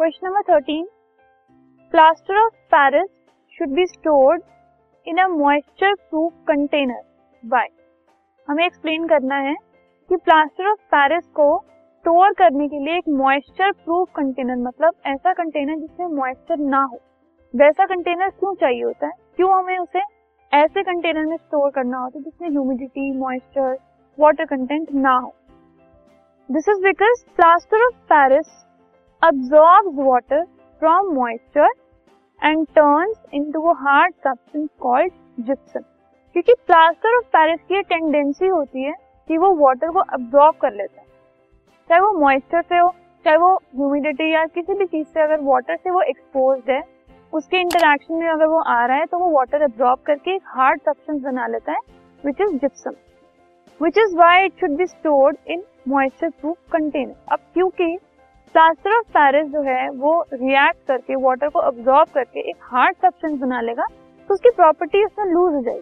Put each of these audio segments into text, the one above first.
Question number thirteen. Plaster of Paris should be stored in a moisture proof container by हमें explain करना है कि plaster of Paris को store करने के लिए एक मॉइस्चर प्रूफ कंटेनर मतलब ऐसा कंटेनर जिसमें मॉइस्चर ना हो। वैसा कंटेनर क्यों चाहिए होता है? क्यों हमें उसे ऐसे कंटेनर में स्टोर करना होता है जिसमें ह्यूमिडिटी मॉइस्चर वाटर कंटेंट ना हो? This is because plaster of Paris absorbs water from moisture and turns into a hard substance called gypsum. क्योंकि प्लास्टर ऑफ़ पेरिस की टेंडेंसी होती है कि वो वाटर को अब्जॉर्ब कर लेता है चाहे वो मॉइस्चर से हो, चाहे वो ह्यूमिडिटी या किसी भी चीज़ से अगर वाटर से वो एक्सपोज है, उसके इंटरेक्शन में अगर वो आ रहा है तो वो वाटर अब्जॉर्ब करके एक हार्ड सब्सटेंस बना लेता है which is gypsum which is why it should be stored in moisture proof container अब क्योंकि प्लास्टर ऑफ़ पेरिस जो है, वो रिएक्ट करके वाटर को अब्जॉर्ब करके एक हार्ड सब्सटेंस बना लेगा तो उसकी प्रॉपर्टी उसमें लूज हो जाएगी।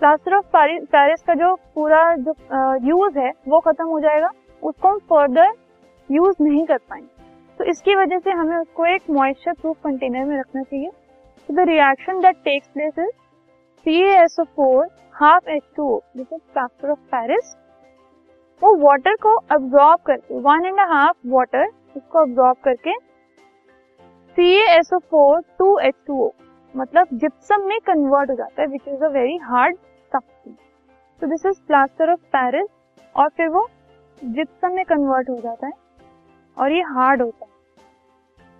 प्लास्टर ऑफ़ पेरिस का जो पूरा जो यूज़ है, वो खत्म हो जाएगा, उसको हम फर्दर यूज़ नहीं कर पाएँगे। तो इसकी वजह से हमें उसको एक मॉइस्चर प्रूफ कंटेनर में रखना चाहिए। तो the reaction that takes place is CaSO4 half H2O this is plaster of Paris वो वाटर को अब्जॉर्ब करके वन एंड हाफ़ वाटर इसको अब्जॉर्ब करके CaSO4 2H2O मतलब जिप्सम में कन्वर्ट हो जाता है which is a very hard substance तो this is plaster of Paris और फिर वो जिप्सम में कन्वर्ट हो जाता है और ये हार्ड होता है।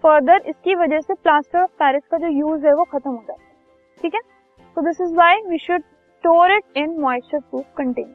फर्दर इसकी वजह से प्लास्टर ऑफ़ पेरिस का जो यूज़ है वो खत्म हो जाता है। ठीक है? तो this is why we should store it in moisture proof container